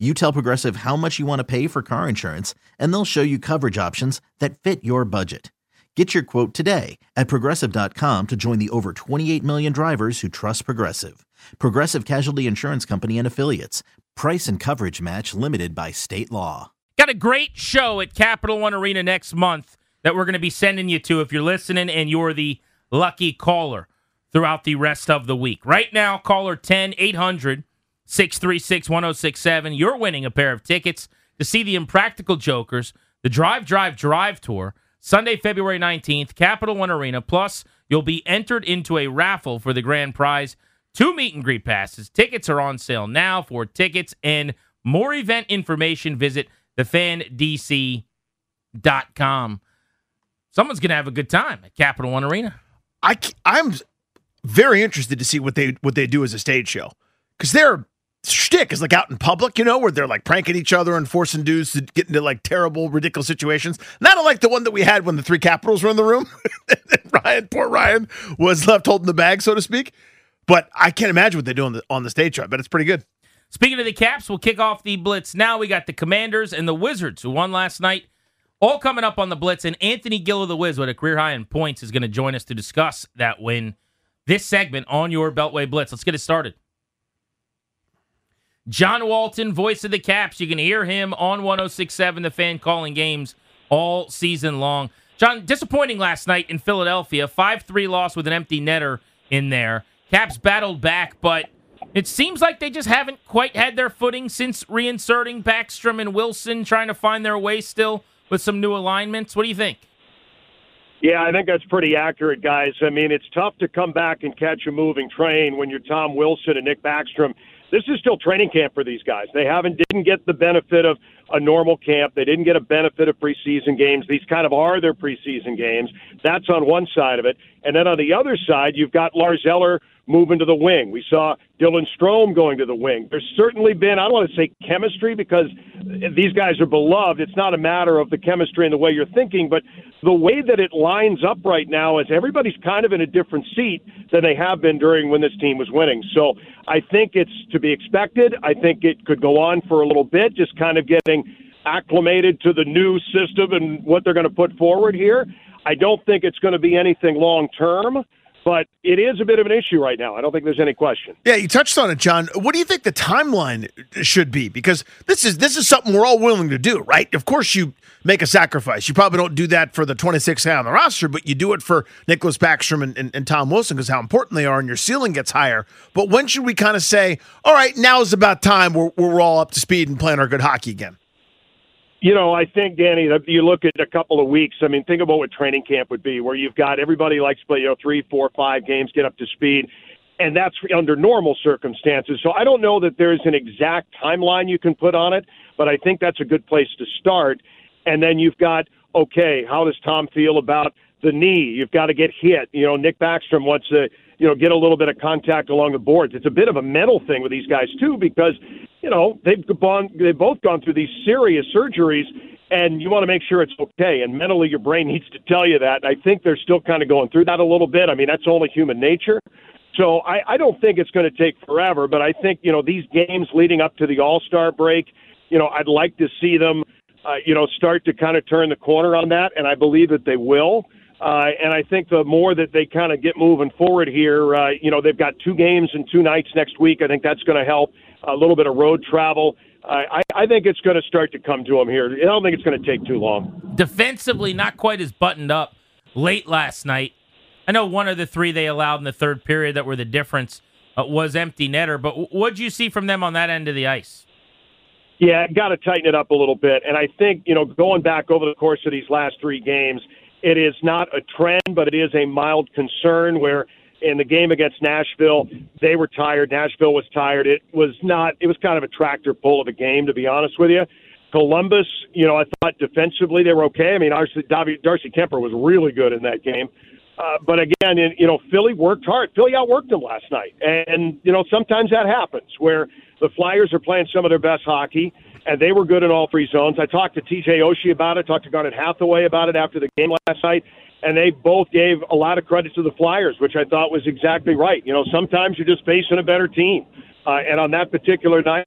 You tell Progressive how much you want to pay for car insurance, and they'll show you coverage options that fit your budget. Get your quote today at progressive.com to join the over 28 million drivers who trust Progressive. Progressive Casualty Insurance Company and Affiliates. Price and coverage match limited by state law. Got a great show at Capital One Arena next month that we're going to be sending you to if you're listening and you're the lucky caller throughout the rest of the week. Right now, caller 10 800 636 1067. You're winning a pair of tickets to see the Impractical Jokers, the Drive, Drive, Drive Tour, Sunday, February 19th, Capital One Arena. Plus, you'll be entered into a raffle for the grand prize two meet and greet passes. Tickets are on sale now. For tickets and more event information, visit thefandc.com. Someone's going to have a good time at Capital One Arena. I, I'm very interested to see what they what they do as a stage show because their shtick is like out in public, you know, where they're like pranking each other and forcing dudes to get into like terrible, ridiculous situations. Not unlike the one that we had when the three Capitals were in the room. Ryan, poor Ryan, was left holding the bag, so to speak. But I can't imagine what they do on the on the stage show. But it's pretty good. Speaking of the Caps, we'll kick off the Blitz now. We got the Commanders and the Wizards who won last night. All coming up on the Blitz, and Anthony Gill of the Wiz with a career high in points is going to join us to discuss that win. This segment on your Beltway Blitz. Let's get it started. John Walton, voice of the Caps. You can hear him on 1067, the fan calling games all season long. John, disappointing last night in Philadelphia. 5 3 loss with an empty netter in there. Caps battled back, but it seems like they just haven't quite had their footing since reinserting Backstrom and Wilson, trying to find their way still with some new alignments. What do you think? Yeah, I think that's pretty accurate, guys. I mean, it's tough to come back and catch a moving train when you're Tom Wilson and Nick Backstrom this is still training camp for these guys. They haven't didn't get the benefit of a normal camp. They didn't get a benefit of preseason games. These kind of are their preseason games. That's on one side of it. And then on the other side, you've got Lars Eller moving to the wing. We saw Dylan Strome going to the wing. There's certainly been, I don't want to say chemistry because these guys are beloved. It's not a matter of the chemistry and the way you're thinking, but the way that it lines up right now is everybody's kind of in a different seat than they have been during when this team was winning. So I think it's to be expected. I think it could go on for a little bit, just kind of getting acclimated to the new system and what they're going to put forward here. I don't think it's going to be anything long term. But it is a bit of an issue right now. I don't think there's any question. Yeah, you touched on it, John. What do you think the timeline should be? Because this is this is something we're all willing to do, right? Of course, you make a sacrifice. You probably don't do that for the 26th guy on the roster, but you do it for Nicholas Backstrom and, and, and Tom Wilson because how important they are, and your ceiling gets higher. But when should we kind of say, all right, now is about time where we're all up to speed and playing our good hockey again? You know, I think Danny, you look at a couple of weeks. I mean, think about what training camp would be, where you've got everybody likes to play, you know, three, four, five games, get up to speed, and that's under normal circumstances. So I don't know that there's an exact timeline you can put on it, but I think that's a good place to start. And then you've got, okay, how does Tom feel about the knee? You've got to get hit. You know, Nick Backstrom wants to you know, get a little bit of contact along the boards. It's a bit of a mental thing with these guys too, because you know they've gone, they've both gone through these serious surgeries, and you want to make sure it's okay. And mentally, your brain needs to tell you that. I think they're still kind of going through that a little bit. I mean, that's only human nature. So I, I don't think it's going to take forever, but I think you know these games leading up to the All Star break, you know, I'd like to see them, uh, you know, start to kind of turn the corner on that, and I believe that they will. Uh, and I think the more that they kind of get moving forward here, uh, you know, they've got two games and two nights next week. I think that's going to help a little bit of road travel. I, I think it's going to start to come to them here. I don't think it's going to take too long. Defensively, not quite as buttoned up late last night. I know one of the three they allowed in the third period that were the difference uh, was empty netter, but what did you see from them on that end of the ice? Yeah, got to tighten it up a little bit. And I think, you know, going back over the course of these last three games – it is not a trend, but it is a mild concern where in the game against Nashville, they were tired. Nashville was tired. It was not, it was kind of a tractor pull of a game, to be honest with you. Columbus, you know, I thought defensively they were okay. I mean, Darcy, Darcy Kuemper was really good in that game. Uh, but again, in, you know, Philly worked hard. Philly outworked them last night, and you know sometimes that happens where the Flyers are playing some of their best hockey, and they were good in all three zones. I talked to T.J. Oshie about it. Talked to Garnet Hathaway about it after the game last night, and they both gave a lot of credit to the Flyers, which I thought was exactly right. You know, sometimes you're just facing a better team, uh, and on that particular night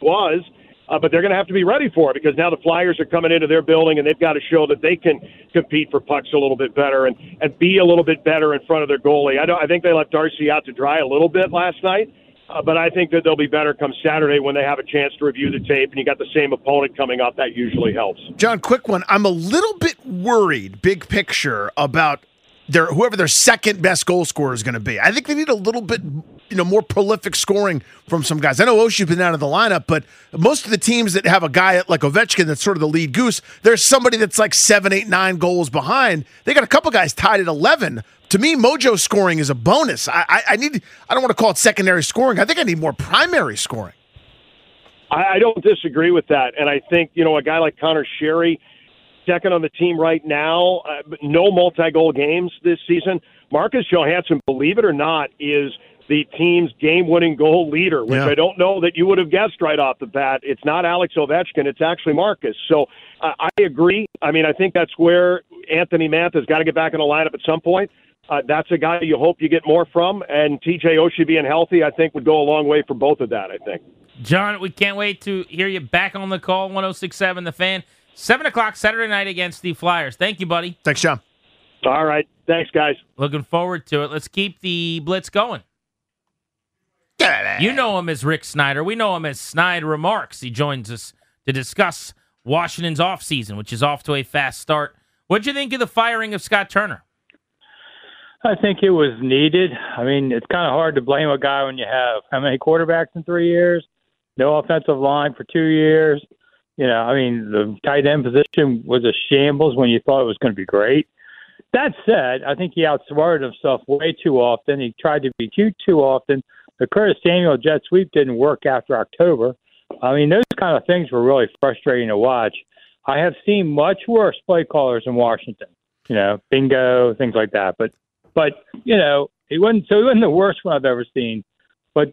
was uh, but they're going to have to be ready for it because now the Flyers are coming into their building and they've got to show that they can compete for pucks a little bit better and, and be a little bit better in front of their goalie. I, don't, I think they left Darcy out to dry a little bit last night, Uh, but I think that they'll be better come Saturday when they have a chance to review the tape and you got the same opponent coming up. That usually helps. John, quick one. I'm a little bit worried, big picture, about their whoever their second best goal scorer is going to be. I think they need a little bit, you know, more prolific scoring from some guys. I know Oshie's been out of the lineup, but most of the teams that have a guy like Ovechkin that's sort of the lead goose, there's somebody that's like seven, eight, nine goals behind. They got a couple guys tied at eleven. To me, Mojo scoring is a bonus. I, I, I need. I don't want to call it secondary scoring. I think I need more primary scoring. I, I don't disagree with that, and I think you know a guy like Connor Sheary second on the team right now. Uh, no multi-goal games this season. Marcus Johansson, believe it or not, is the team's game-winning goal leader, which yeah. I don't know that you would have guessed right off the bat. It's not Alex Ovechkin; it's actually Marcus. So uh, I agree. I mean, I think that's where Anthony Mantha's got to get back in the lineup at some point. Uh, that's a guy you hope you get more from, and TJ Oshie being healthy, I think, would go a long way for both of that. I think. John, we can't wait to hear you back on the call. 1067 The Fan. 7 o'clock Saturday night against the Flyers. Thank you, buddy. Thanks, John. All right. Thanks, guys. Looking forward to it. Let's keep the blitz going. You know him as Rick Snider. We know him as Snide Remarks. He joins us to discuss Washington's offseason, which is off to a fast start. What'd you think of the firing of Scott Turner? I think it was needed. I mean, it's kind of hard to blame a guy when you have how many quarterbacks in three years, no offensive line for two years, you know, I mean, the tight end position was a shambles when you thought it was going to be great. That said, I think he outsmarted himself way too often. He tried to be cute too often. The Curtis Samuel jet sweep didn't work after October. I mean, those kind of things were really frustrating to watch. I have seen much worse play callers in Washington. You know, bingo, things like that. But, but you know, he wasn't. So he wasn't the worst one I've ever seen. But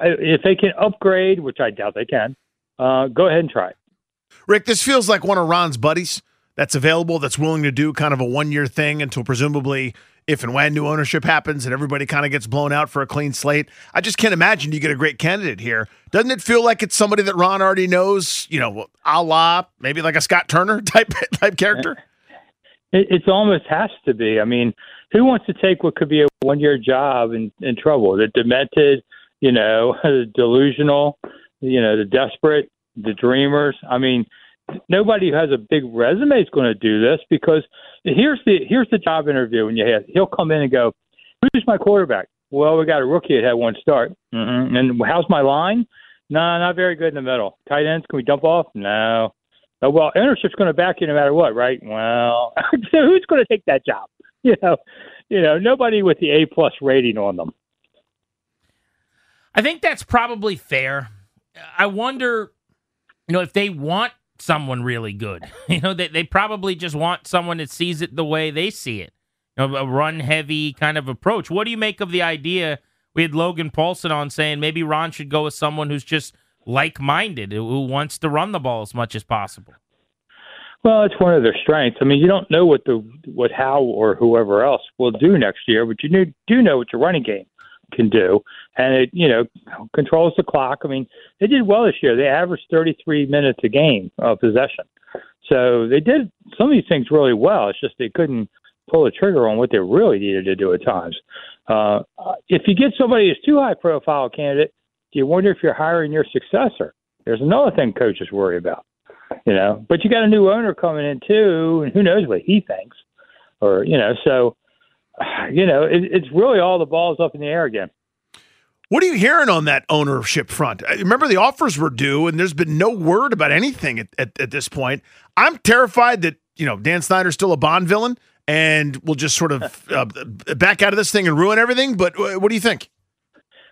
if they can upgrade, which I doubt they can, uh, go ahead and try it. Rick, this feels like one of Ron's buddies that's available, that's willing to do kind of a one year thing until presumably if and when new ownership happens and everybody kind of gets blown out for a clean slate. I just can't imagine you get a great candidate here. Doesn't it feel like it's somebody that Ron already knows, you know, a la maybe like a Scott Turner type type character? It, almost has to be. I mean, who wants to take what could be a one year job in, in trouble? The demented, you know, the delusional, you know, the desperate the dreamers. I mean, nobody who has a big resume is going to do this because here's the here's the job interview when you have he'll come in and go, "Who's my quarterback?" Well, we got a rookie that had one start. Mm-hmm. And how's my line? No, not very good in the middle. Tight ends, can we dump off? No. Oh, well, ownership's going to back you no matter what, right? Well, who's going to take that job? You know, you know, nobody with the A plus rating on them. I think that's probably fair. I wonder you know, if they want someone really good, you know, they, they probably just want someone that sees it the way they see it. You know, a run heavy kind of approach. What do you make of the idea? We had Logan Paulson on saying maybe Ron should go with someone who's just like minded, who wants to run the ball as much as possible. Well, it's one of their strengths. I mean, you don't know what the what Howell or whoever else will do next year, but you do know what your running game can do, and it you know controls the clock. I mean, they did well this year. They averaged 33 minutes a game of possession, so they did some of these things really well. It's just they couldn't pull the trigger on what they really needed to do at times. Uh, if you get somebody who's too high profile candidate, do you wonder if you're hiring your successor? There's another thing coaches worry about, you know. But you got a new owner coming in too, and who knows what he thinks, or you know. So you know, it, it's really all the balls up in the air again. What are you hearing on that ownership front? Remember, the offers were due, and there's been no word about anything at, at, at this point. I'm terrified that you know Dan Snyder's still a Bond villain and will just sort of uh, back out of this thing and ruin everything. But what do you think?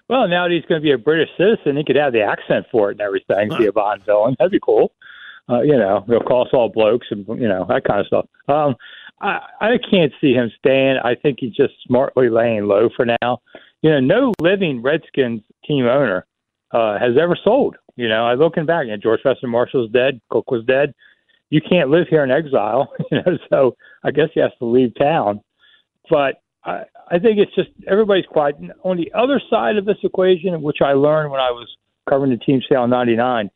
Well, now that he's going to be a British citizen, he could have the accent for it and everything. Huh. Be a Bond villain. That'd be cool. Uh, you know, they'll call us all blokes and you know that kind of stuff. Um, I can't see him staying. I think he's just smartly laying low for now. You know, no living Redskins team owner uh, has ever sold. You know, I looking back, you know, George Preston Marshall's dead, Cooke was dead. You can't live here in exile, you know, so I guess he has to leave town. But I, I think it's just everybody's quiet. On the other side of this equation, which I learned when I was covering the team sale in '99,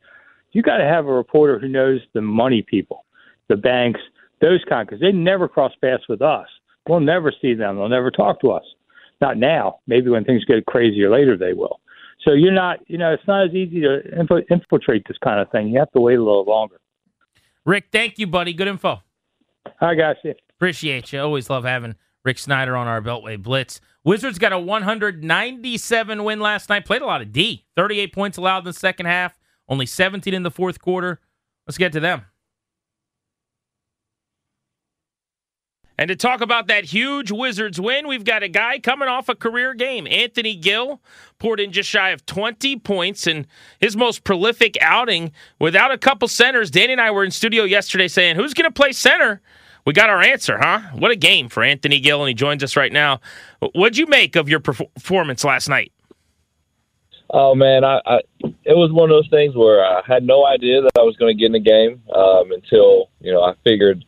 you got to have a reporter who knows the money people, the banks, those kind, because they never cross paths with us. We'll never see them. They'll never talk to us. Not now. Maybe when things get crazier later, they will. So you're not, you know, it's not as easy to infiltrate this kind of thing. You have to wait a little longer. Rick, thank you, buddy. Good info. Hi, guys. Appreciate you. Always love having Rick Snider on our Beltway Blitz. Wizards got a 197 win last night. Played a lot of D. 38 points allowed in the second half, only 17 in the fourth quarter. Let's get to them. And to talk about that huge Wizards win, we've got a guy coming off a career game. Anthony Gill poured in just shy of 20 points in his most prolific outing without a couple centers. Danny and I were in studio yesterday saying, who's going to play center? We got our answer, huh? What a game for Anthony Gill, and he joins us right now. What'd you make of your performance last night? Oh man, I, I it was one of those things where I had no idea that I was going to get in the game um, until you know I figured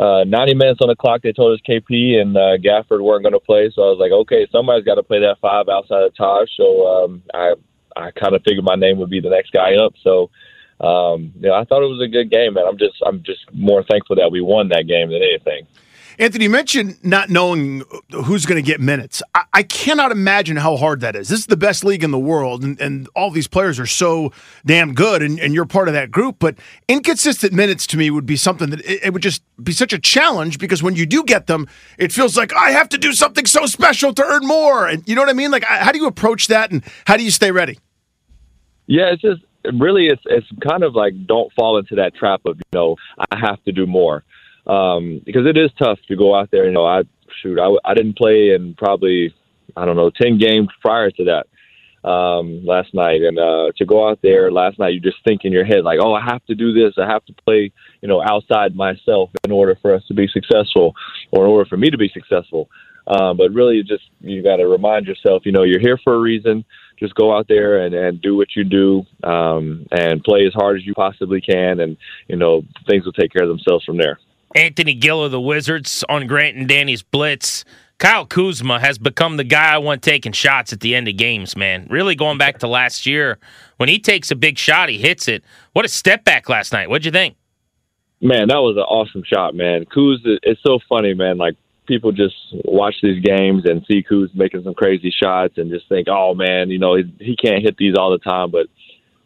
uh, 90 minutes on the clock. They told us KP and uh, Gafford weren't going to play, so I was like, okay, somebody's got to play that five outside of Taj. So um, I I kind of figured my name would be the next guy up. So um, you know, I thought it was a good game, and I'm just I'm just more thankful that we won that game than anything. Anthony, you mentioned not knowing who's going to get minutes. I, I, cannot imagine how hard that is. This is the best league in the world, and, and all these players are so damn good, and, and, you're part of that group. But inconsistent minutes to me would be something that it, it, would just be such a challenge because when you do get them, it feels like I have to do something so special to earn more. And you know what I mean? Like, how do you approach that, and how do you stay ready? Yeah, it's just really it's it's kind of like don't fall into that trap of you know I have to do more um, because it is tough to go out there. You know, I shoot, I, I didn't play in probably I don't know ten games prior to that um, last night, and uh, to go out there last night, you just think in your head like, oh, I have to do this, I have to play, you know, outside myself in order for us to be successful, or in order for me to be successful. Um, but really, just you got to remind yourself, you know, you're here for a reason. Just go out there and, and do what you do, um, and play as hard as you possibly can, and you know things will take care of themselves from there. Anthony Gill of the Wizards on Grant and Danny's Blitz. Kyle Kuzma has become the guy I want taking shots at the end of games, man. Really going back to last year, when he takes a big shot, he hits it. What a step back last night. What'd you think? Man, that was an awesome shot, man. Kuz, it's so funny, man. Like people just watch these games and see Kuz making some crazy shots and just think, oh man, you know, he, he can't hit these all the time, but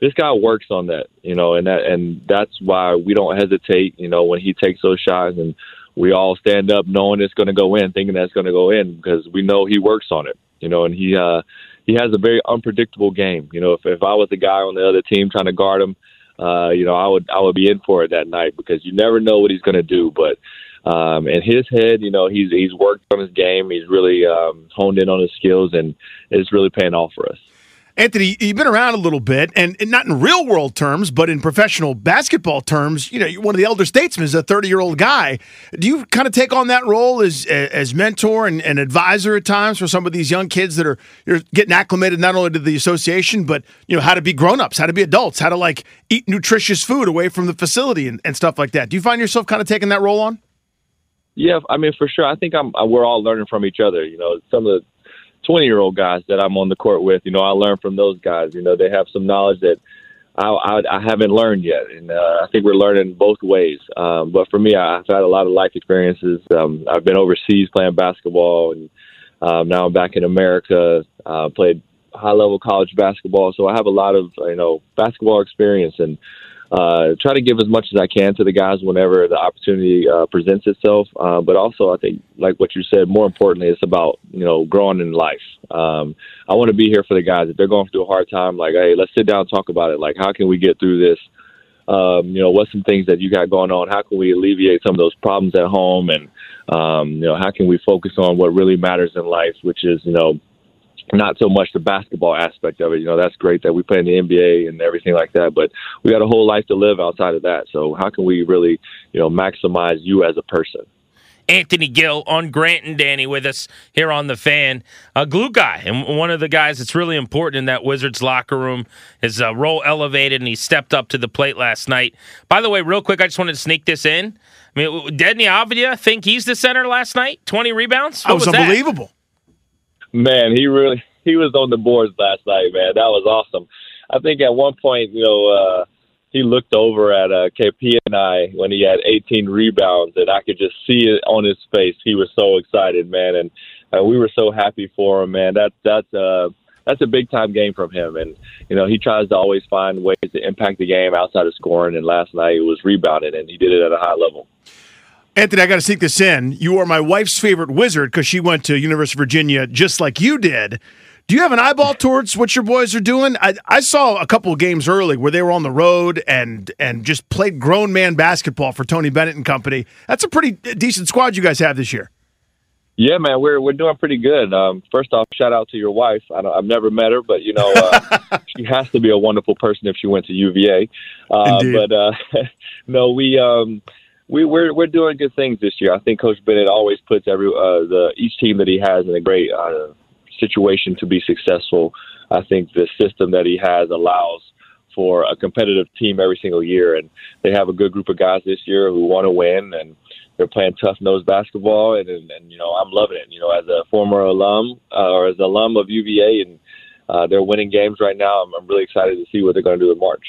this guy works on that, you know, and that and that's why we don't hesitate, you know, when he takes those shots and we all stand up knowing it's going to go in, thinking that's going to go in because we know he works on it, you know, and he uh he has a very unpredictable game. You know, if if I was the guy on the other team trying to guard him, uh, you know, I would I would be in for it that night because you never know what he's going to do, but um, in his head, you know, he's he's worked on his game. He's really um, honed in on his skills, and it's really paying off for us. Anthony, you've been around a little bit, and, and, not in real world terms, but in professional basketball terms. You know, you're one of the elder statesmen, is a 30 year old guy. Do you kind of take on that role as as mentor and, and, advisor at times for some of these young kids that are you're getting acclimated not only to the association, but you know how to be grown ups, how to be adults, how to like eat nutritious food away from the facility and, and stuff like that. Do you find yourself kind of taking that role on? Yeah, I mean, for sure. I think I'm. We're all learning from each other. You know, some of the 20 year old guys that I'm on the court with. You know, I learn from those guys. You know, they have some knowledge that I, I, I haven't learned yet, and uh, I think we're learning both ways. Um, but for me, I've had a lot of life experiences. Um, I've been overseas playing basketball, and um, now I'm back in America. Uh, played high level college basketball, so I have a lot of you know basketball experience and uh, try to give as much as I can to the guys whenever the opportunity uh, presents itself. Uh, but also, I think, like what you said, more importantly, it's about you know growing in life. Um, I want to be here for the guys if they're going through a hard time. Like, hey, let's sit down and talk about it. Like, how can we get through this? Um, you know, what's some things that you got going on? How can we alleviate some of those problems at home? And um, you know, how can we focus on what really matters in life, which is you know not so much the basketball aspect of it. You know, that's great that we play in the NBA and everything like that, but we got a whole life to live outside of that. So how can we really, you know, maximize you as a person? Anthony Gill on Grant and Danny with us here on the fan. A glue guy and one of the guys that's really important in that Wizards locker room. His uh, role elevated and he stepped up to the plate last night. By the way, real quick, I just wanted to sneak this in. I mean, Deni Avdija think he's the center last night. Twenty rebounds. What that was, was unbelievable. That? Man, he really he was on the boards last night. Man, that was awesome. I think at one point, you know. Uh, he looked over at uh, KP and I when he had 18 rebounds, and I could just see it on his face. He was so excited, man, and uh, we were so happy for him, man. That that's uh, that's a big time game from him, and you know he tries to always find ways to impact the game outside of scoring. And last night it was rebounding, and he did it at a high level. Anthony, I got to sneak this in. You are my wife's favorite wizard because she went to University of Virginia just like you did. Do you have an eyeball towards what your boys are doing? I, I saw a couple of games early where they were on the road and and just played grown man basketball for Tony Bennett and company. That's a pretty decent squad you guys have this year. Yeah, man, we're we're doing pretty good. Um, first off, shout out to your wife. I have never met her, but you know, uh, she has to be a wonderful person if she went to UVA. Uh, but uh, no, we um, we we're we're doing good things this year. I think Coach Bennett always puts every uh, the each team that he has in a great uh, situation to be successful. I think the system that he has allows for a competitive team every single year, and they have a good group of guys this year who want to win, and they're playing tough nose basketball, and, and, and you know I'm loving it. You know, as a former alum uh, or as alum of UVA, and uh, they're winning games right now. I'm, I'm really excited to see what they're going to do in March.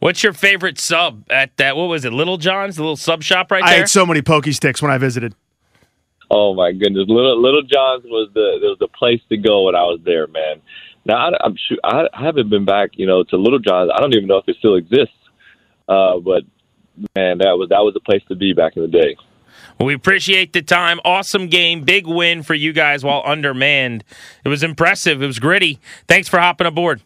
What's your favorite sub at that? What was it, Little John's, the little sub shop right there? I had so many pokey sticks when I visited. Oh my goodness, Little Little John's was the was the place to go when I was there, man. Now I, I'm sure I, I haven't been back, you know, to Little John's. I don't even know if it still exists, uh, but man, that was that was the place to be back in the day. Well, we appreciate the time. Awesome game, big win for you guys while undermanned. It was impressive. It was gritty. Thanks for hopping aboard.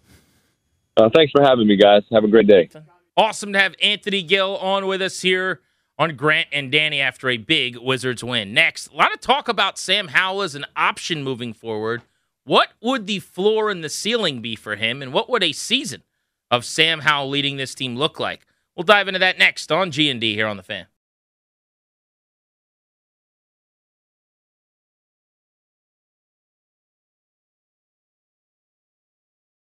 Uh, thanks for having me, guys. Have a great day. Awesome to have Anthony Gill on with us here on Grant and Danny after a big Wizards win. Next, a lot of talk about Sam Howell as an option moving forward. What would the floor and the ceiling be for him, and what would a season of Sam Howell leading this team look like? We'll dive into that next on G&D here on The Fan.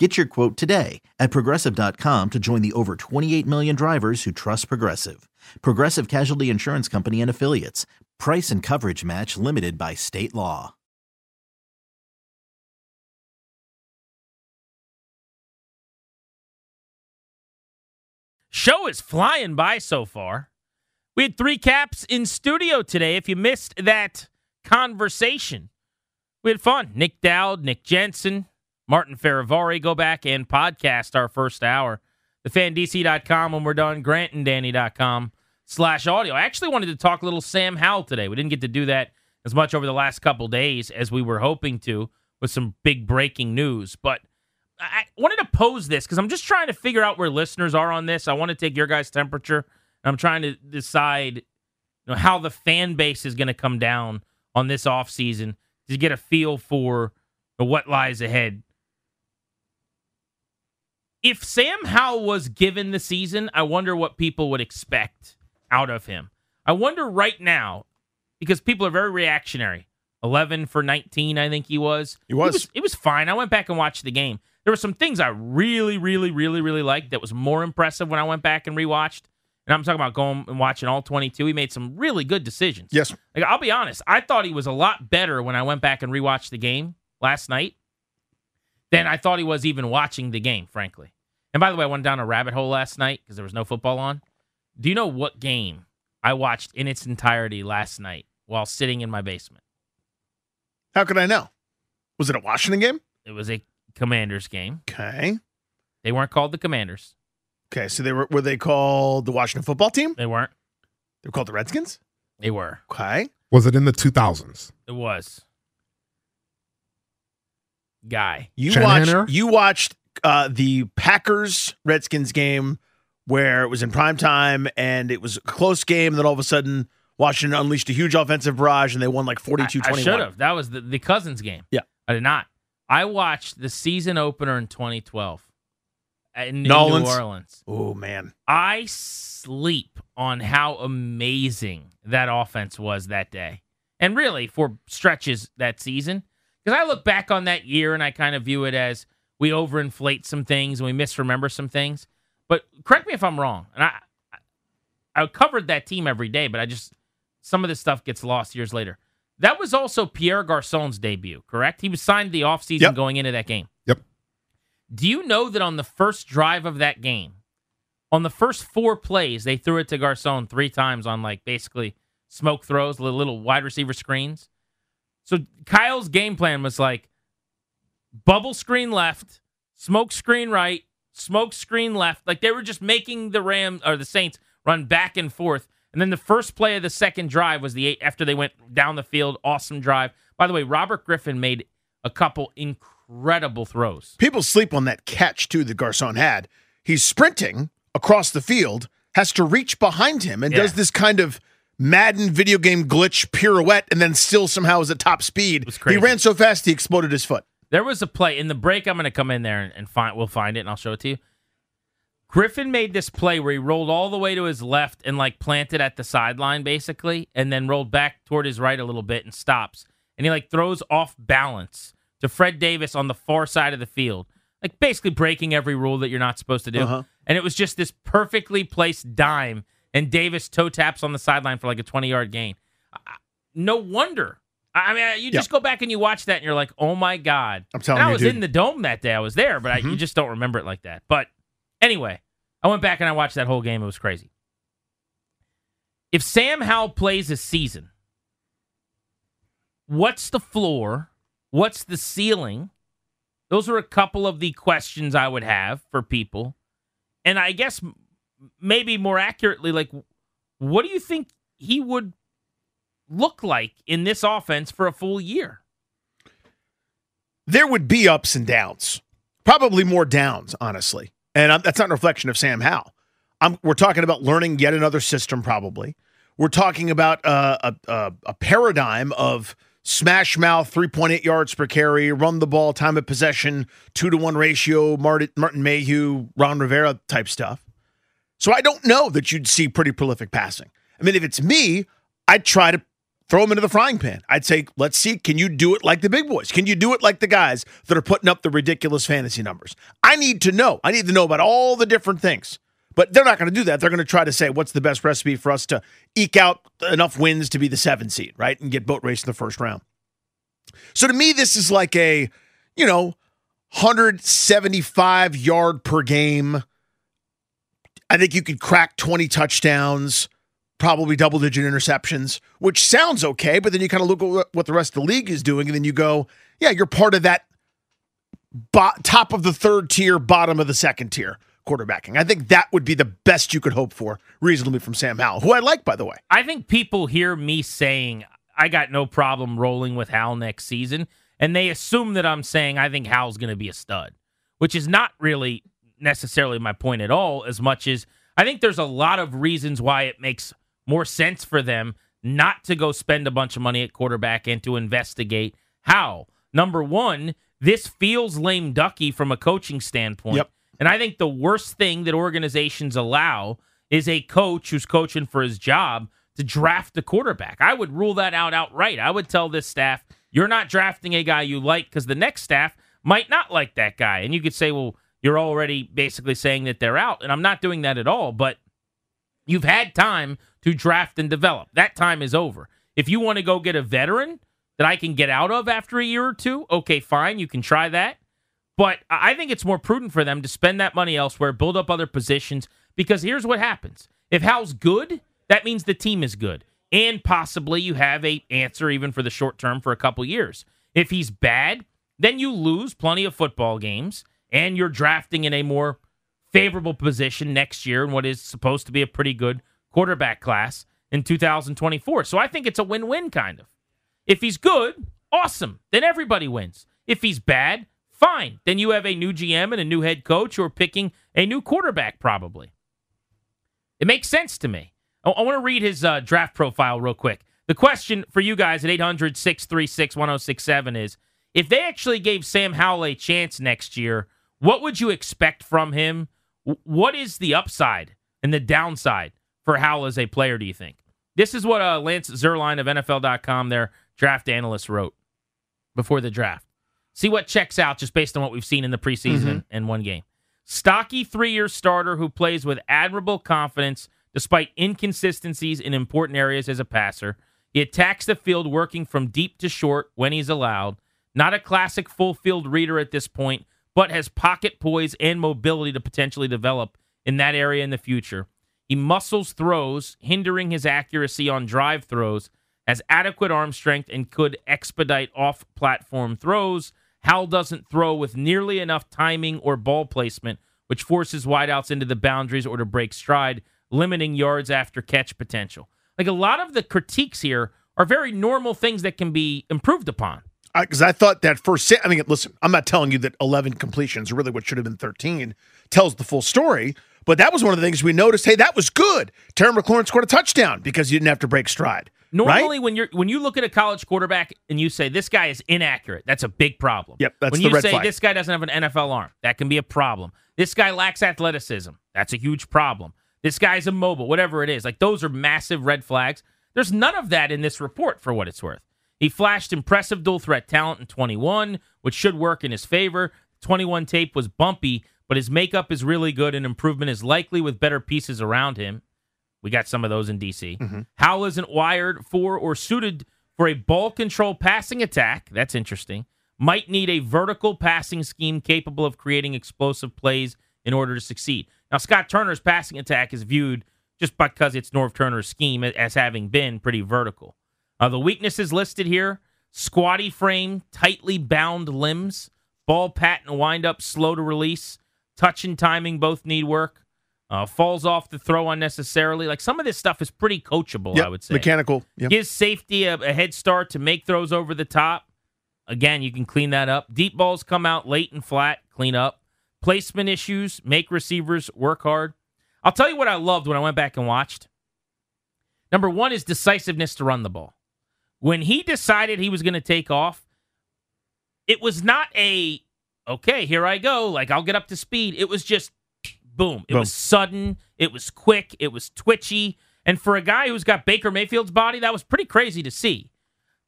Get your quote today at progressive.com to join the over 28 million drivers who trust Progressive. Progressive Casualty Insurance Company and Affiliates. Price and coverage match limited by state law. Show is flying by so far. We had three caps in studio today. If you missed that conversation, we had fun. Nic Dowd, Nick Jensen, Martin Fehervary. Go back and podcast our first hour. TheFanDC.com when we're done. GrantandDanny.com slash audio. I actually wanted to talk a little Sam Howell today. We didn't get to do that as much over the last couple days as we were hoping to. with some big breaking news. But I wanted to pose this because I'm just trying to figure out where listeners are on this. I want to take your guys' temperature. I'm trying to decide you know, how the fan base is going to come down on this offseason to get a feel for what lies ahead. If Sam Howell was given the season, I wonder what people would expect out of him. I wonder right now, because people are very reactionary. 11 for 19, I think he was. He was. It was, it was fine. I went back and watched the game. There were some things I really, really, really, really liked that was more impressive when I went back and rewatched. And I'm talking about going and watching all 22. He made some really good decisions. Yes. Like, I'll be honest, I thought he was a lot better when I went back and rewatched the game last night than I thought he was even watching the game, frankly. And by the way, I went down a rabbit hole last night because there was no football on. Do you know what game I watched in its entirety last night while sitting in my basement? How could I know? Was it a Washington game? It was a Commanders game. Okay. They weren't called the Commanders. Okay, so they were were they called the Washington football team? They weren't. They were called the Redskins? They were. Okay. Was it in the 2000s? It was. Guy. You Shanahan watched you watched uh, the Packers Redskins game where it was in prime time and it was a close game, and then all of a sudden Washington unleashed a huge offensive barrage and they won like 42 I, I should have. That was the, the Cousins game. Yeah. I did not. I watched the season opener in 2012 in, in New Orleans. Oh man. I sleep on how amazing that offense was that day. And really for stretches that season. Because I look back on that year and I kind of view it as we overinflate some things and we misremember some things. But correct me if I'm wrong. And I I covered that team every day, but I just some of this stuff gets lost years later. That was also Pierre Garcon's debut, correct? He was signed the offseason Yep. going into that game. Yep. Do you know that on the first drive of that game, on the first four plays, they threw it to Garcon three times on like basically smoke throws, little, little wide receiver screens. So Kyle's game plan was like bubble screen left, smoke screen right, smoke screen left. Like they were just making the Rams or the Saints run back and forth. And then the first play of the second drive was the eight after they went down the field. Awesome drive. By the way, Robert Griffin made a couple incredible throws. People sleep on that catch too that Garcon had. He's sprinting across the field, has to reach behind him, and Yeah. does this kind of Madden video game glitch pirouette, and then still somehow is at top speed. He ran so fast he exploded his foot. There was a play in the break. I'm going to come in there and, and find. We'll find it and I'll show it to you. Griffin made this play where he rolled all the way to his left and like planted at the sideline basically, and then rolled back toward his right a little bit and stops. And he like throws off balance to Fred Davis on the far side of the field, like basically breaking every rule that you're not supposed to do. Uh-huh. And it was just this perfectly placed dime, and Davis toe taps on the sideline for like a 20 yard gain. No wonder. I mean, you just go back and you watch that, and you're like, "Oh my god!" I'm telling And I was dude. Mm-hmm. in the dome that day. I was there, but I, you just don't remember it like that. But anyway, I went back and I watched that whole game. It was crazy. If Sam Howell plays a season, what's the floor? What's the ceiling? Those are a couple of the questions I would have for people. And I guess maybe more accurately, like, what do you think he would look like in this offense for a full year? there would be ups and downs, probably more downs, honestly. And that's not a reflection of Sam Howell. I'm, we're talking about learning yet another system, probably. We're talking about uh, a, a, a paradigm of smash mouth, 3.8 yards per carry, run the ball, time of possession, two to one ratio, Martin, Martin Mayhew, Ron Rivera type stuff. So I don't know that you'd see pretty prolific passing. I mean, if it's me, I'd try to throw him into the frying pan. I'd say, let's see, can you do it like the big boys? Can you do it like the guys that are putting up the ridiculous fantasy numbers? I need to know. I need to know about all the different things. But they're not going to do that. They're going to try to say, what's the best recipe for us to eke out enough wins to be the seven seed, right? And get boat race in the first round. So to me, this is like a, you know, 175 yard per game. I think you could crack 20 touchdowns, probably double digit interceptions, which sounds okay. But then you kind of look at what the rest of the league is doing, and then you go, yeah, you're part of that bo- top of the third tier, bottom of the second tier quarterbacking. I think that would be the best you could hope for reasonably from Sam Howell, who I like, by the way. I think people hear me saying I got no problem rolling with Howell next season, and they assume that I'm saying I think Howell's going to be a stud, which is not really necessarily my point at all, as much as I think there's a lot of reasons why it makes more sense for them not to go spend a bunch of money at quarterback and to investigate how. Number one, this feels lame ducky from a coaching standpoint. Yep. And I think the worst thing that organizations allow is a coach who's coaching for his job to draft a quarterback. I would rule that out outright. I would tell this staff, you're not drafting a guy you like because the next staff might not like that guy. And you could say, well, you're already basically saying that they're out. And I'm not doing that at all. But you've had time to draft and develop. That time is over. If you want to go get a veteran that I can get out of after a year or two, okay, fine. You can try that. But I think it's more prudent for them to spend that money elsewhere, build up other positions, because here's what happens. If Howell's good, that means the team is good. And possibly you have a answer even for the short term for a couple years. If he's bad, then you lose plenty of football games and you're drafting in a more favorable position next year in what is supposed to be a pretty good quarterback class in 2024. So I think it's a win-win kind of. If he's good, awesome. Then everybody wins. If he's bad, fine. Then you have a new GM and a new head coach who are picking a new quarterback probably. It makes sense to me. I, I want to read his uh, draft profile real quick. The question for you guys at 800 636 1067 is if they actually gave Sam Howell a chance next year, what would you expect from him? What is the upside and the downside for Howell as a player, do you think? This is what uh, Lance Zierlein of NFL.com, their draft analyst, wrote before the draft. See what checks out just based on what we've seen in the preseason Mhm. and one game. Stocky three year starter who plays with admirable confidence despite inconsistencies in important areas as a passer. He attacks the field working from deep to short when he's allowed. Not a classic full field reader at this point, but has pocket poise and mobility to potentially develop in that area in the future. He muscles throws, hindering his accuracy on drive throws, has adequate arm strength, and could expedite off platform throws. Howell doesn't throw with nearly enough timing or ball placement, which forces wideouts into the boundaries or to break stride, limiting yards after catch potential. Like a lot of the critiques here are very normal things that can be improved upon. Because I, thought that first. I mean, listen, I'm not telling you that 11 completions, really what should have been 13, tells the full story. But that was one of the things we noticed. Hey, that was good. Terry McLaurin scored a touchdown because you didn't have to break stride. Normally, right? when you're when you look at a college quarterback and you say this guy is inaccurate, that's a big problem. Yep, that's when the you red say flag. this guy doesn't have an NFL arm, that can be a problem. This guy lacks athleticism, that's a huge problem. This guy's immobile, whatever it is. Like those are massive red flags. There's none of that in this report, for what it's worth. He flashed impressive dual threat talent in 21, which should work in his favor. 21 tape was bumpy, but his makeup is really good and improvement is likely with better pieces around him. We got some of those in DC. Mm-hmm. Howell isn't wired for or suited for a ball control passing attack. That's interesting. Might need a vertical passing scheme capable of creating explosive plays in order to succeed. Now, Scott Turner's passing attack is viewed just because it's Norv Turner's scheme as having been pretty vertical. Uh, the weaknesses listed here squatty frame, tightly bound limbs, ball pat and wind up slow to release, touch and timing both need work, uh, falls off the throw unnecessarily. Like some of this stuff is pretty coachable, Yep, I would say. mechanical. Yep. Gives safety a, a head start to make throws over the top. Again, you can clean that up. Deep balls come out late and flat, clean up. Placement issues, make receivers work hard. I'll tell you what I loved when I went back and watched. Number one is decisiveness to run the ball. When he decided he was going to take off, it was not a, okay, here I go. Like, I'll get up to speed. It was just boom. It Boom. was sudden. It was quick. It was twitchy. And for a guy who's got Baker Mayfield's body, that was pretty crazy to see.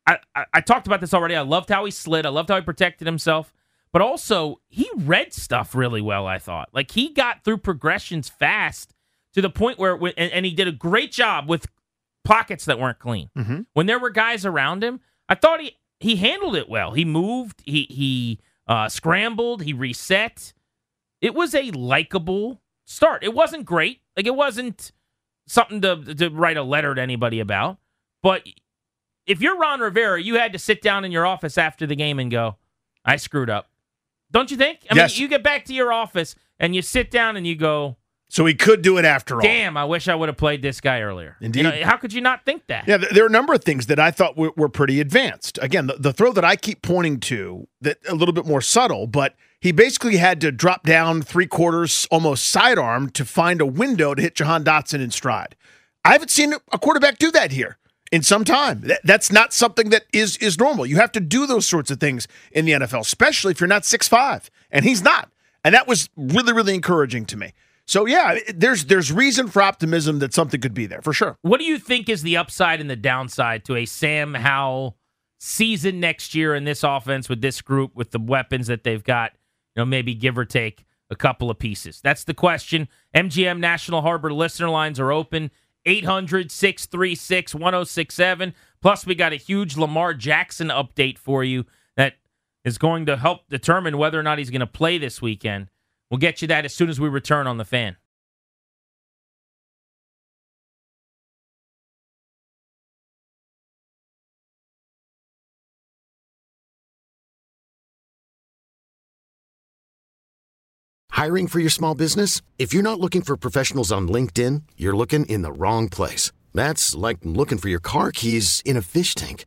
I, I, I talked about this already. I loved how he slid. I loved how he protected himself. But also, he read stuff really well, I thought. Like, he got through progressions fast to the point where, and, and he did a great job with pockets that weren't clean. Mhm. When there were guys around him, I thought he, he handled it well. He moved, he, he uh, scrambled, he reset. It was a likable start. It wasn't great. Like, it wasn't something to, to write a letter to anybody about. But if you're Ron Rivera, you had to sit down in your office after the game and go, I screwed up. Don't you think? I Yes. mean, you get back to your office and you sit down and you go, So he could do it after all. Damn, I wish I would have played this guy earlier. You Indeed. know, how could you not think that? Yeah, there are a number of things that I thought were, were pretty advanced. Again, the, the throw that I keep pointing to that a little bit more subtle, but he basically had to drop down three quarters, almost sidearm, to find a window to hit Jahan Dotson in stride. I haven't seen a quarterback do that here in some time. That, that's not something that is is normal. You have to do those sorts of things in the NFL, especially if you're not six five, and he's not. And that was really really encouraging to me. So yeah, there's there's reason for optimism that something could be there for sure. What do you think is the upside and the downside to a Sam Howell season next year in this offense with this group with the weapons that they've got? You know, maybe give or take a couple of pieces. That's the question. MGM National Harbor listener lines are open 800 636 1067. Plus, we got a huge Lamar Jackson update for you that is going to help determine whether or not he's going to play this weekend. We'll get you that as soon as we return on the fan. Hiring for your small business? If you're not looking for professionals on LinkedIn, you're looking in the wrong place. That's like looking for your car keys in a fish tank.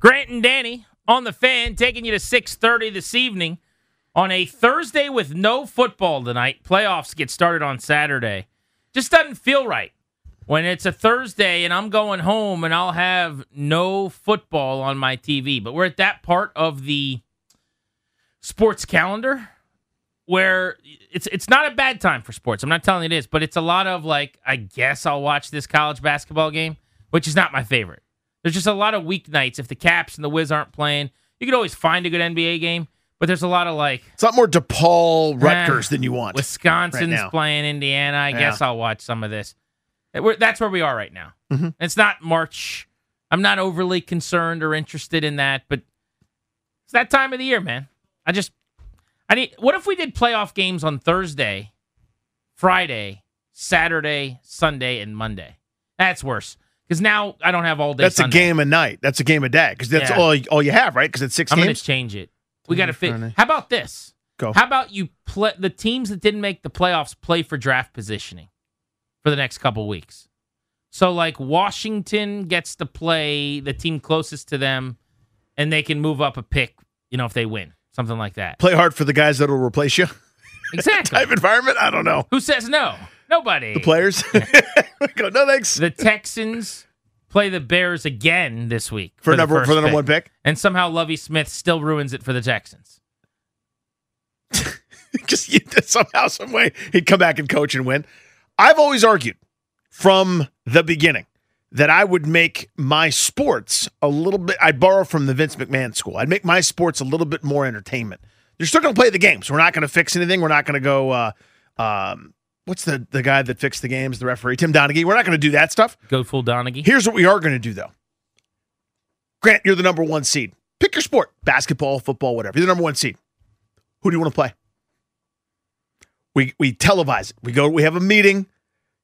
Grant and Danny on the fan, taking you to 6:30 this evening on a Thursday with no football tonight. Playoffs get started on Saturday. Just doesn't feel right when it's a Thursday and I'm going home and I'll have no football on my TV. But we're at that part of the sports calendar where it's it's not a bad time for sports. I'm not telling you it is, but it's a lot of like I guess I'll watch this college basketball game, which is not my favorite. There's just a lot of weeknights. If the Caps and the Wiz aren't playing, you could always find a good NBA game. But there's a lot of like It's a lot more DePaul Rutgers eh, than you want. Wisconsin's right playing Indiana. I Yeah. guess I'll watch some of this. Eh, we're- That's where we are right now. Mhm. It's not March. I'm not overly concerned or interested in that, but it's that time of the year, man. I just, I need. What if we did playoff games on Thursday, Friday, Saturday, Sunday, and Monday? That's worse because now I don't have all day. That's Sunday. a game a night. That's a game a day because that's Yeah. all all you have, right? Because it's 6 I'm gonna change it. We got to fit. How about this? Go. How about you play the teams that didn't make the playoffs play for draft positioning for the next couple weeks? So like Washington gets to play the team closest to them, and they can move up a pick. You know if they win, something like that. Play hard for the guys that'll replace you. Exactly. Type environment. I don't know. Who says no? Nobody. The players go. No thanks The Texans play the Bears again this week for, the number first for the number one pick. and somehow Lovie Smith still ruins it for the Texans. Just somehow, some way, he'd come back and coach and win. I've always argued from the beginning that I would make my sports a little bit. I'd borrow from the Vince McMahon school. I'd make my sports a little bit more entertainment. You're still going to play the games. We're not going to fix anything. We're not going to go. Uh, um, what's the the guy that fixed the games? The referee, Tim Donaghy. We're not going to do that stuff. Go full Donaghy. Here's what we are going to do, though. Grant, you're the number one seed. Pick your sport basketball, football, whatever. You're the number one seed. Who do you want to play? We, we televise it. We go, we have a meeting,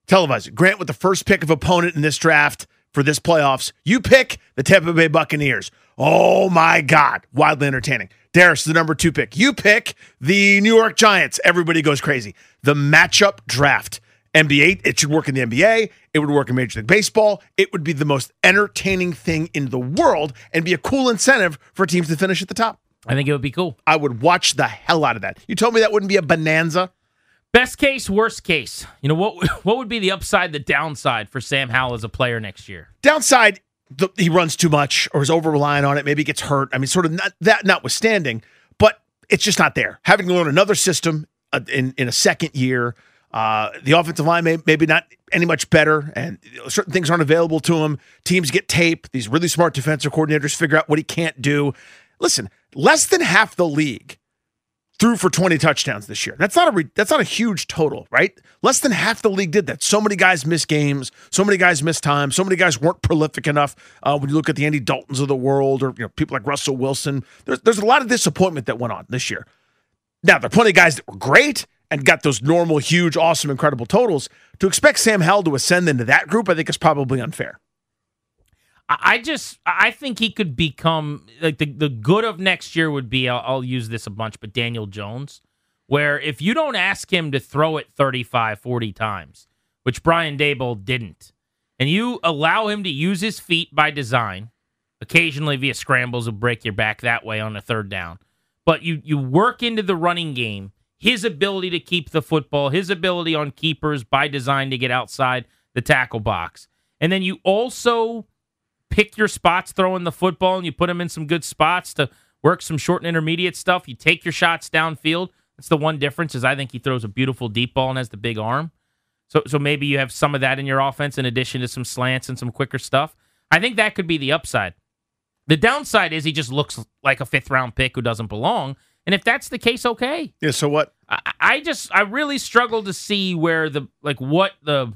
televise it. Grant with the first pick of opponent in this draft for this playoffs. You pick the Tampa Bay Buccaneers. Oh my God. Wildly entertaining. Darius, the number two pick. You pick the New York Giants. Everybody goes crazy. The matchup draft. NBA, it should work in the NBA. It would work in Major League Baseball. It would be the most entertaining thing in the world and be a cool incentive for teams to finish at the top. I think it would be cool. I would watch the hell out of that. You told me that wouldn't be a bonanza. Best case, worst case. You know what? What would be the upside, the downside for Sam Howell as a player next year? Downside, the, he runs too much or is over reliant on it. Maybe gets hurt. I mean, sort of not, that notwithstanding, but it's just not there. Having to learn another system uh, in in a second year. Uh, the offensive line may maybe not any much better, and certain things aren't available to him. Teams get tape. These really smart defensive coordinators figure out what he can't do. Listen, less than half the league threw for 20 touchdowns this year. That's not a re- that's not a huge total, right? Less than half the league did that. So many guys missed games. So many guys missed time. So many guys weren't prolific enough. Uh, when you look at the Andy Daltons of the world, or you know people like Russell Wilson, there's there's a lot of disappointment that went on this year. Now there are plenty of guys that were great and got those normal, huge, awesome, incredible totals. To expect Sam Howell to ascend into that group, I think is probably unfair. I just I think he could become like the the good of next year would be I'll, I'll, use this a bunch, but Daniel Jones, where if you don't ask him to throw it 35, 40 times, which Brian Daboll didn't, and you allow him to use his feet by design, occasionally via scrambles will break your back that way on a third down, but you you work into the running game his ability to keep the football, his ability on keepers by design to get outside the tackle box, and then you also pick your spots throwing the football and you put them in some good spots to work some short and intermediate stuff. You take your shots downfield. That's the one difference is I think he throws a beautiful deep ball and has the big arm. So so maybe you have some of that in your offense in addition to some slants and some quicker stuff. I think that could be the upside. The downside is he just looks like a fifth round pick who doesn't belong. And if that's the case, okay. Yeah. So what? I, I just I really struggle to see where the like what the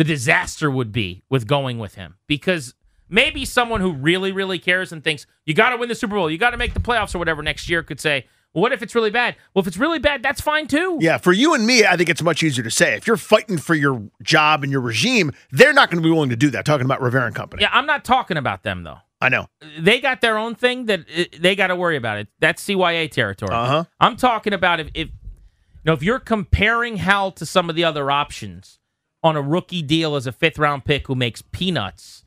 the disaster would be with going with him because maybe someone who really, really cares and thinks you got to win the Super Bowl, you got to make the playoffs or whatever next year could say, well, what if it's really bad? Well, if it's really bad, that's fine too. Yeah, for you and me, I think it's much easier to say. If you're fighting for your job and your regime, they're not going to be willing to do that. Talking about Rivera and Company. Yeah, I'm not talking about them though. I know they got their own thing that uh, they got to worry about it. That's CYA territory. Uh-huh. I'm talking about if, if you know if you're comparing Howell to some of the other options on a rookie deal as a fifth round pick who makes peanuts.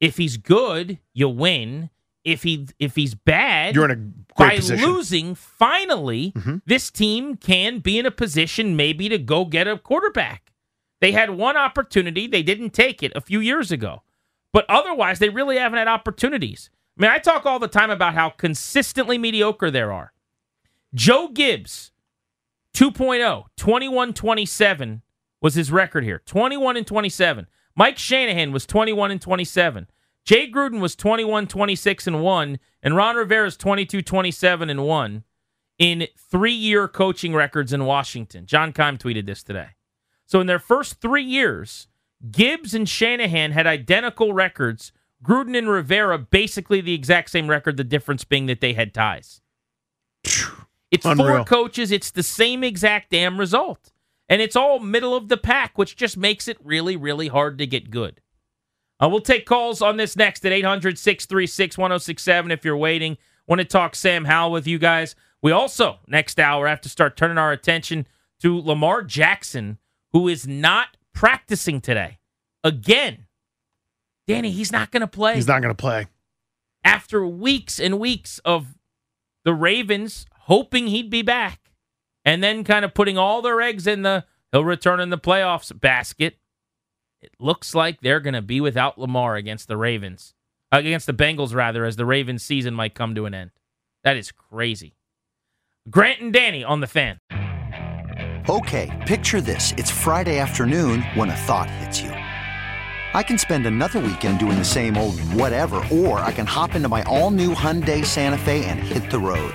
If he's good, you win. If he if he's bad, you're in a by position. losing. Finally, mm-hmm. this team can be in a position maybe to go get a quarterback. They had one opportunity, they didn't take it a few years ago, but otherwise they really haven't had opportunities. I mean, I talk all the time about how consistently mediocre there are. Joe Gibbs, 2.0, 21 27 was his record here 21 and 27. Mike Shanahan was 21 and 27. Jay Gruden was 21 26 and 1. And Ron Rivera's 22 27 and 1 in three year coaching records in Washington. John Keim tweeted this today. So in their first three years, Gibbs and Shanahan had identical records. Gruden and Rivera basically the exact same record, the difference being that they had ties. It's Unreal. four coaches, it's the same exact damn result. And it's all middle of the pack, which just makes it really, really hard to get good. Uh, we'll take calls on this next at 800 636 1067 if you're waiting. Want to talk Sam Howell with you guys. We also, next hour, have to start turning our attention to Lamar Jackson, who is not practicing today. Again, Danny, he's not going to play. He's not going to play. After weeks and weeks of the Ravens hoping he'd be back and then kind of putting all their eggs in the he'll return in the playoffs basket. It looks like they're going to be without Lamar against the Ravens, against the Bengals rather, as the Ravens season might come to an end. That is crazy. Grant and Danny on the fan. Okay, picture this: it's Friday afternoon when a thought hits you. I can spend another weekend doing the same old whatever, or I can hop into my all-new Hyundai Santa Fe and hit the road.